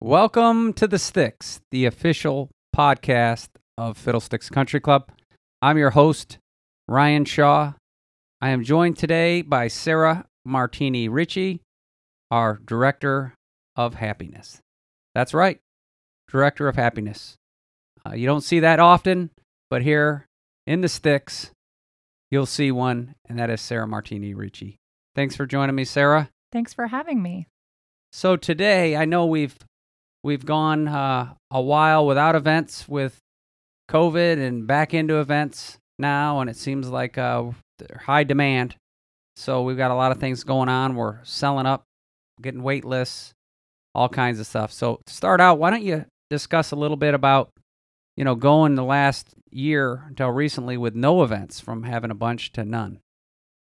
Welcome to the Sticks, the official podcast of Fiddlesticks Country Club. I'm your host, Ryan Shaw. I am joined today by Sarah Martini Ritchie, our Director of Happiness. That's right, Director of Happiness. Uh, you don't see that often, but here in the Sticks, you'll see one, and that is Sarah Martini Ritchie. Thanks for joining me, Sarah. Thanks for having me. So today, I know we've we've gone uh, a while without events with COVID and back into events now, and it seems like uh, high demand. So we've got a lot of things going on. We're selling up, getting wait lists, all kinds of stuff. So to start out, why don't you discuss a little bit about you know going the last year until recently with no events from having a bunch to none?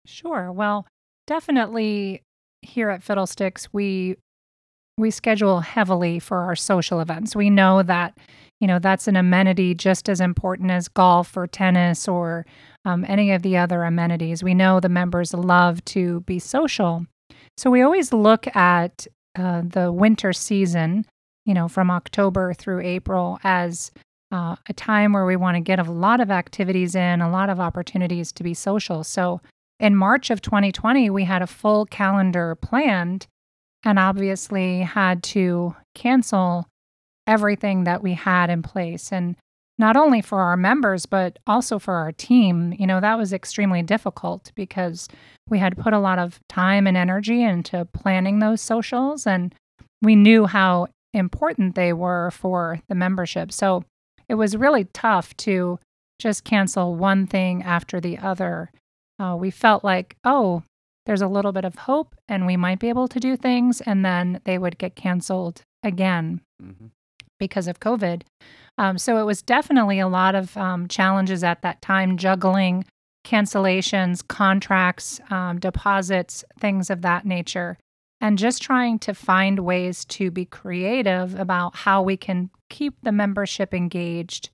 Sure. Well, definitely here at Fiddlesticks, we we schedule heavily for our social events. We know that, you know, that's an amenity just as important as golf or tennis or um, any of the other amenities. We know the members love to be social. So we always look at uh, the winter season, you know, from October through April as uh, a time where we want to get a lot of activities in, a lot of opportunities to be social. So in March of 2020, we had a full calendar planned and obviously had to cancel everything that we had in place. And not only for our members, but also for our team. You know, that was extremely difficult because we had put a lot of time and energy into planning those socials, and we knew how important they were for the membership. So it was really tough to just cancel one thing after the other. Uh, we felt like, oh, there's a little bit of hope and we might be able to do things. And then they would get canceled again mm-hmm. because of COVID. Um, so it was definitely a lot of um, challenges at that time, juggling cancellations, contracts, um, deposits, things of that nature, and just trying to find ways to be creative about how we can keep the membership engaged,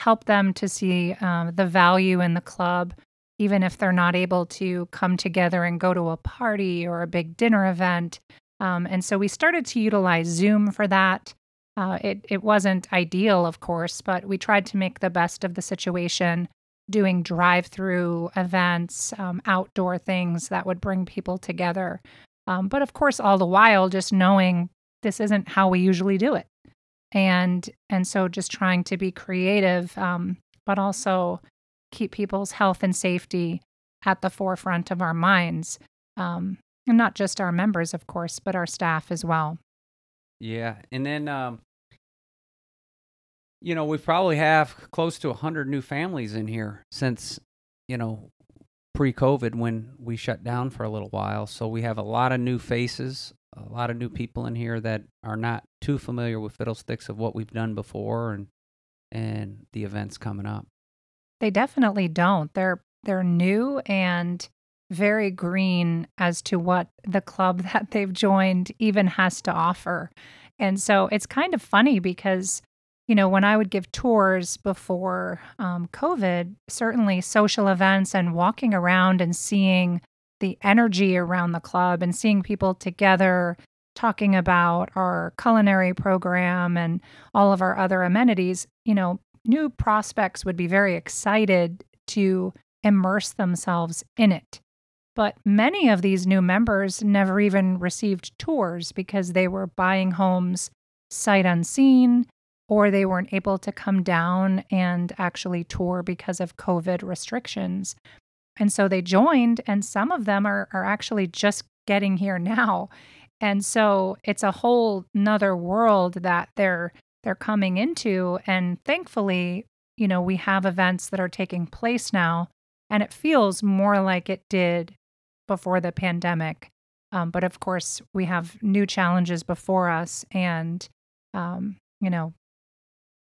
help them to see uh, the value in the club, even if they're not able to come together and go to a party or a big dinner event. Um, and so we started to utilize Zoom for that. Uh, it, it wasn't ideal, of course, but we tried to make the best of the situation, doing drive through events, um, outdoor things that would bring people together. Um, but of course, all the while, just knowing this isn't how we usually do it. And and so just trying to be creative, um, but also keep people's health and safety at the forefront of our minds. Um, and not just our members, of course, but our staff as well. Yeah. And then, um, you know, we probably have close to 100 new families in here since, you know, pre COVID when we shut down for a little while. So we have a lot of new faces, a lot of new people in here that are not too familiar with Fiddlesticks of what we've done before and and the events coming up. They definitely don't. They're they're new and very green as to what the club that they've joined even has to offer. And so it's kind of funny because, you know, when I would give tours before um, COVID, certainly social events and walking around and seeing the energy around the club and seeing people together talking about our culinary program and all of our other amenities, you know, new prospects would be very excited to immerse themselves in it. But many of these new members never even received tours because they were buying homes sight unseen or they weren't able to come down and actually tour because of COVID restrictions. And so they joined, and some of them are, are actually just getting here now. And so it's a whole nother world that they're they're coming into. And thankfully, you know, we have events that are taking place now, and it feels more like it did before the pandemic. Um, but of course, we have new challenges before us, and um, you know,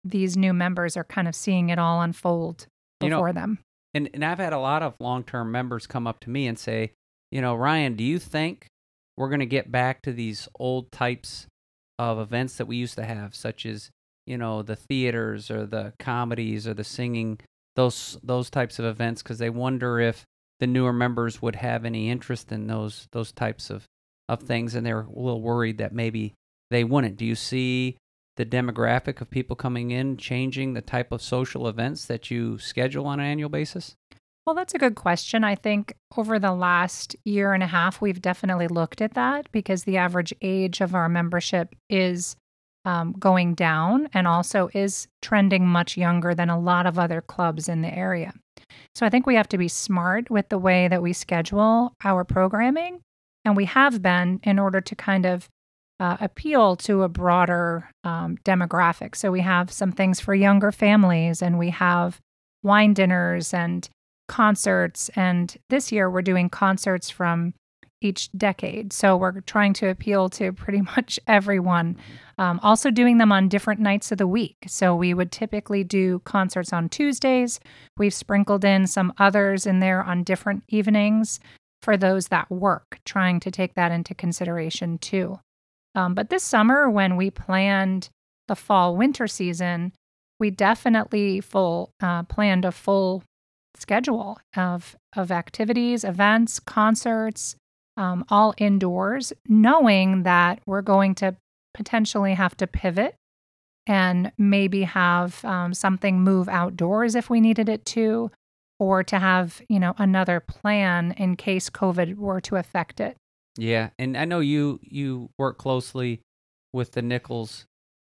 these new members are kind of seeing it all unfold before you know, them. And and I've had a lot of long term members come up to me and say, you know, Ryan, do you think we're going to get back to these old types of events that we used to have, such as you know the theaters or the comedies or the singing, those those types of events, because they wonder if the newer members would have any interest in those those types of of things, and they're a little worried that maybe they wouldn't. Do you see the demographic of people coming in changing the type of social events that you schedule on an annual basis? Well, that's a good question. I think over the last year and a half, we've definitely looked at that because the average age of our membership is um, going down and also is trending much younger than a lot of other clubs in the area. So I think we have to be smart with the way that we schedule our programming. And we have been in order to kind of uh, appeal to a broader um, demographic. So we have some things for younger families and we have wine dinners and concerts. And this year we're doing concerts from each decade. So we're trying to appeal to pretty much everyone. Um, also, doing them on different nights of the week. So we would typically do concerts on Tuesdays. We've sprinkled in some others in there on different evenings for those that work, trying to take that into consideration too. Um, but this summer, when we planned the fall winter season, we definitely full uh, planned a full schedule of of activities, events, concerts, um, all indoors, knowing that we're going to potentially have to pivot and maybe have um, something move outdoors if we needed it to, or to have you know another plan in case COVID were to affect it. Yeah, and I know you you work closely with the Nichols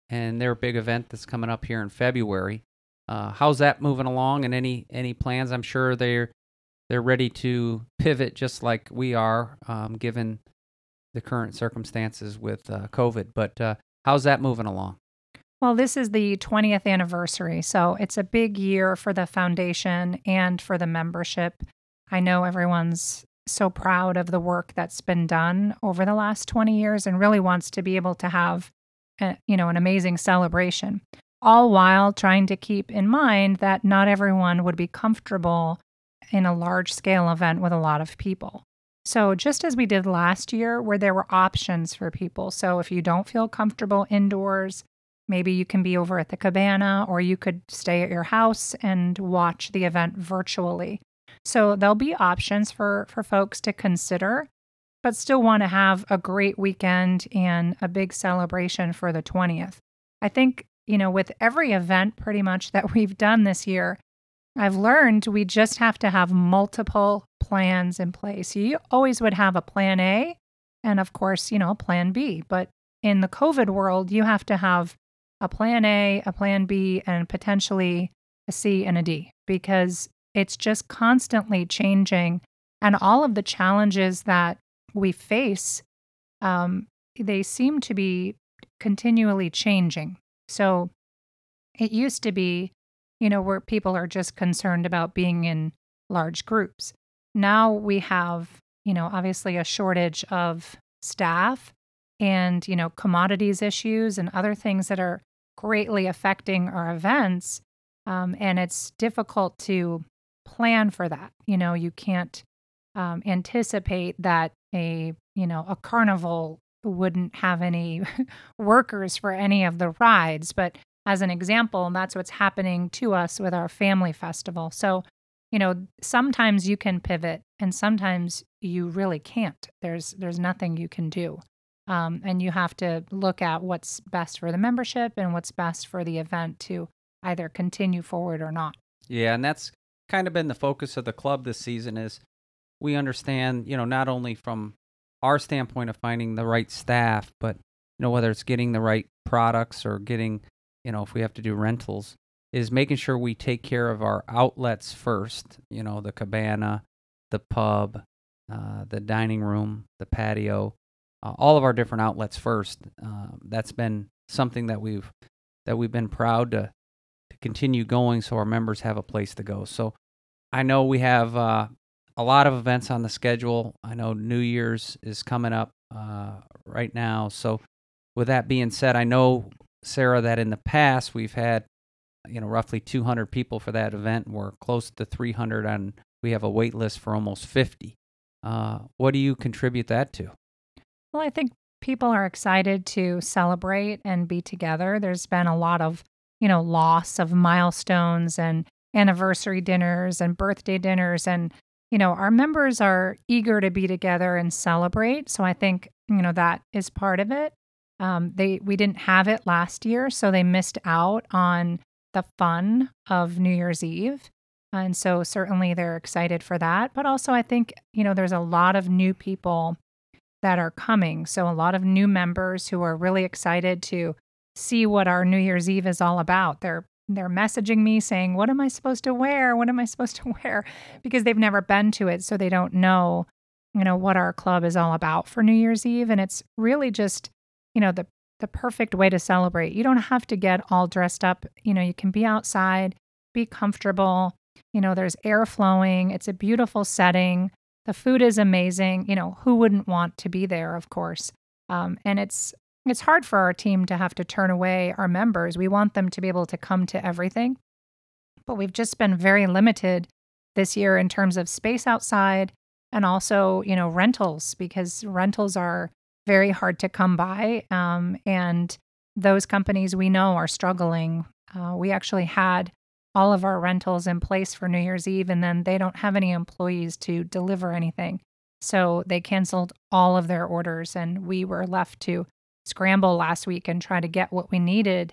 and their big event that's coming up here in February. Uh, how's that moving along? And any any plans? I'm sure they're they're ready to pivot just like we are, um, given the current circumstances with uh, COVID. But uh, how's that moving along? Well, this is the 20th anniversary, so it's a big year for the foundation and for the membership. I know everyone's so proud of the work that's been done over the last 20 years and really wants to be able to have a, you know an amazing celebration all while trying to keep in mind that not everyone would be comfortable in a large scale event with a lot of people. So, just as we did last year, where there were options for people. So, if you don't feel comfortable indoors, maybe you can be over at the cabana or you could stay at your house and watch the event virtually. So, there'll be options for, for folks to consider, but still want to have a great weekend and a big celebration for the 20th. I think, you know, with every event pretty much that we've done this year, I've learned we just have to have multiple plans in place. You always would have a plan A and, of course, you know, a plan B. But in the COVID world, you have to have a plan A, a plan B, and potentially a C and a D because it's just constantly changing. And all of the challenges that we face, um, they seem to be continually changing. So it used to be you know, where people are just concerned about being in large groups. Now we have, you know, obviously a shortage of staff and, you know, commodities issues and other things that are greatly affecting our events. Um, and it's difficult to plan for that. You know, you can't um, anticipate that a, you know, a carnival wouldn't have any workers for any of the rides, but as an example, that's what's happening to us with our family festival. So, you know, sometimes you can pivot and sometimes you really can't. There's there's nothing you can do. Um, and you have to look at what's best for the membership and what's best for the event to either continue forward or not. Yeah, and that's kind of been the focus of the club this season is we understand, you know, not only from our standpoint of finding the right staff, but you know whether it's getting the right products or getting you know, if we have to do rentals, is making sure we take care of our outlets first. You know, the cabana, the pub, uh, the dining room, the patio, uh, all of our different outlets first. Uh, that's been something that we've that we've been proud to to continue going, so our members have a place to go. So I know we have uh, a lot of events on the schedule. I know New Year's is coming up uh, right now. So with that being said, I know Sarah, that in the past we've had, you know, roughly 200 people for that event. We're close to 300, and we have a wait list for almost 50. Uh, what do you contribute that to? Well, I think people are excited to celebrate and be together. There's been a lot of, you know, loss of milestones and anniversary dinners and birthday dinners. And, you know, our members are eager to be together and celebrate. So I think, you know, that is part of it. Um, they we didn't have it last year, so they missed out on the fun of New Year's Eve. And so certainly they're excited for that. But also, I think, you know, there's a lot of new people that are coming. So a lot of new members who are really excited to see what our New Year's Eve is all about. They're they're messaging me saying, "What am I supposed to wear? What am I supposed to wear?" because they've never been to it, so they don't know, you know, what our club is all about for New Year's Eve and it's really just, you know, the the perfect way to celebrate. You don't have to get all dressed up. You know, you can be outside, be comfortable. You know, there's air flowing. It's a beautiful setting. The food is amazing. You know, who wouldn't want to be there, of course? Um, and it's it's hard for our team to have to turn away our members. We want them to be able to come to everything, but we've just been very limited this year in terms of space outside and also, you know, rentals because rentals are very hard to come by. Um, and those companies we know are struggling. Uh, we actually had all of our rentals in place for New Year's Eve, and then they don't have any employees to deliver anything. So they canceled all of their orders, and we were left to scramble last week and try to get what we needed.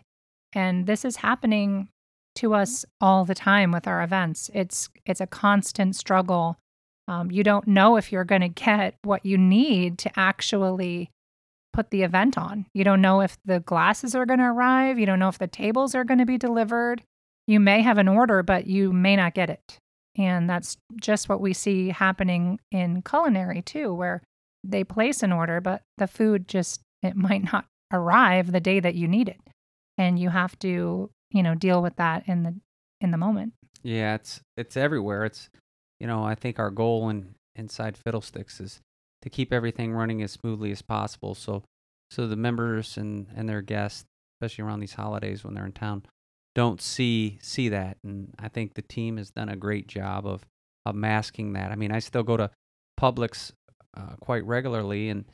And this is happening to us all the time with our events. It's it's a constant struggle um, you don't know if you're going to get what you need to actually put the event on. You don't know if the glasses are going to arrive. You don't know if the tables are going to be delivered. You may have an order, but you may not get it. And that's just what we see happening in culinary too, where they place an order, but the food just, it might not arrive the day that you need it. And you have to, you know, deal with that in the, in the moment. Yeah, it's it's everywhere. It's you know, I think our goal in inside Fiddlesticks is to keep everything running as smoothly as possible. So, so the members and and their guests, especially around these holidays when they're in town, don't see see that. And I think the team has done a great job of of masking that. I mean, I still go to Publix uh, quite regularly, and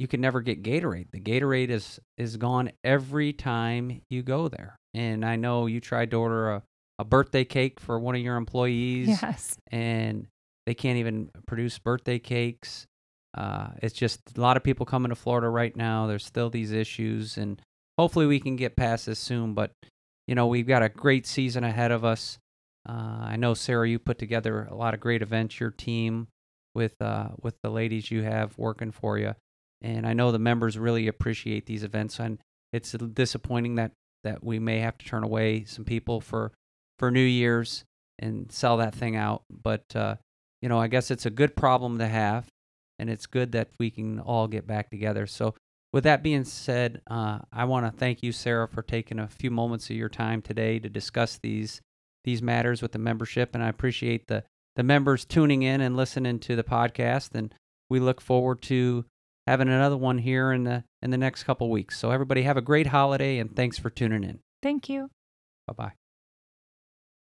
you can never get Gatorade. The Gatorade is is gone every time you go there. And I know you tried to order a a birthday cake for one of your employees. Yes. And they can't even produce birthday cakes. Uh, it's just a lot of people coming to Florida right now. There's still these issues, and hopefully we can get past this soon. But you know, we've got a great season ahead of us. Uh, I know Sarah, you put together a lot of great events. Your team with uh, with the ladies you have working for you, and I know the members really appreciate these events. And it's disappointing that that we may have to turn away some people for for New Year's and sell that thing out. But uh, you know, I guess it's a good problem to have, and it's good that we can all get back together. So, with that being said, uh, I want to thank you, Sarah, for taking a few moments of your time today to discuss these these matters with the membership, and I appreciate the the members tuning in and listening to the podcast. And we look forward to having another one here in the in the next couple weeks. So, everybody, have a great holiday, and thanks for tuning in. Thank you. Bye bye.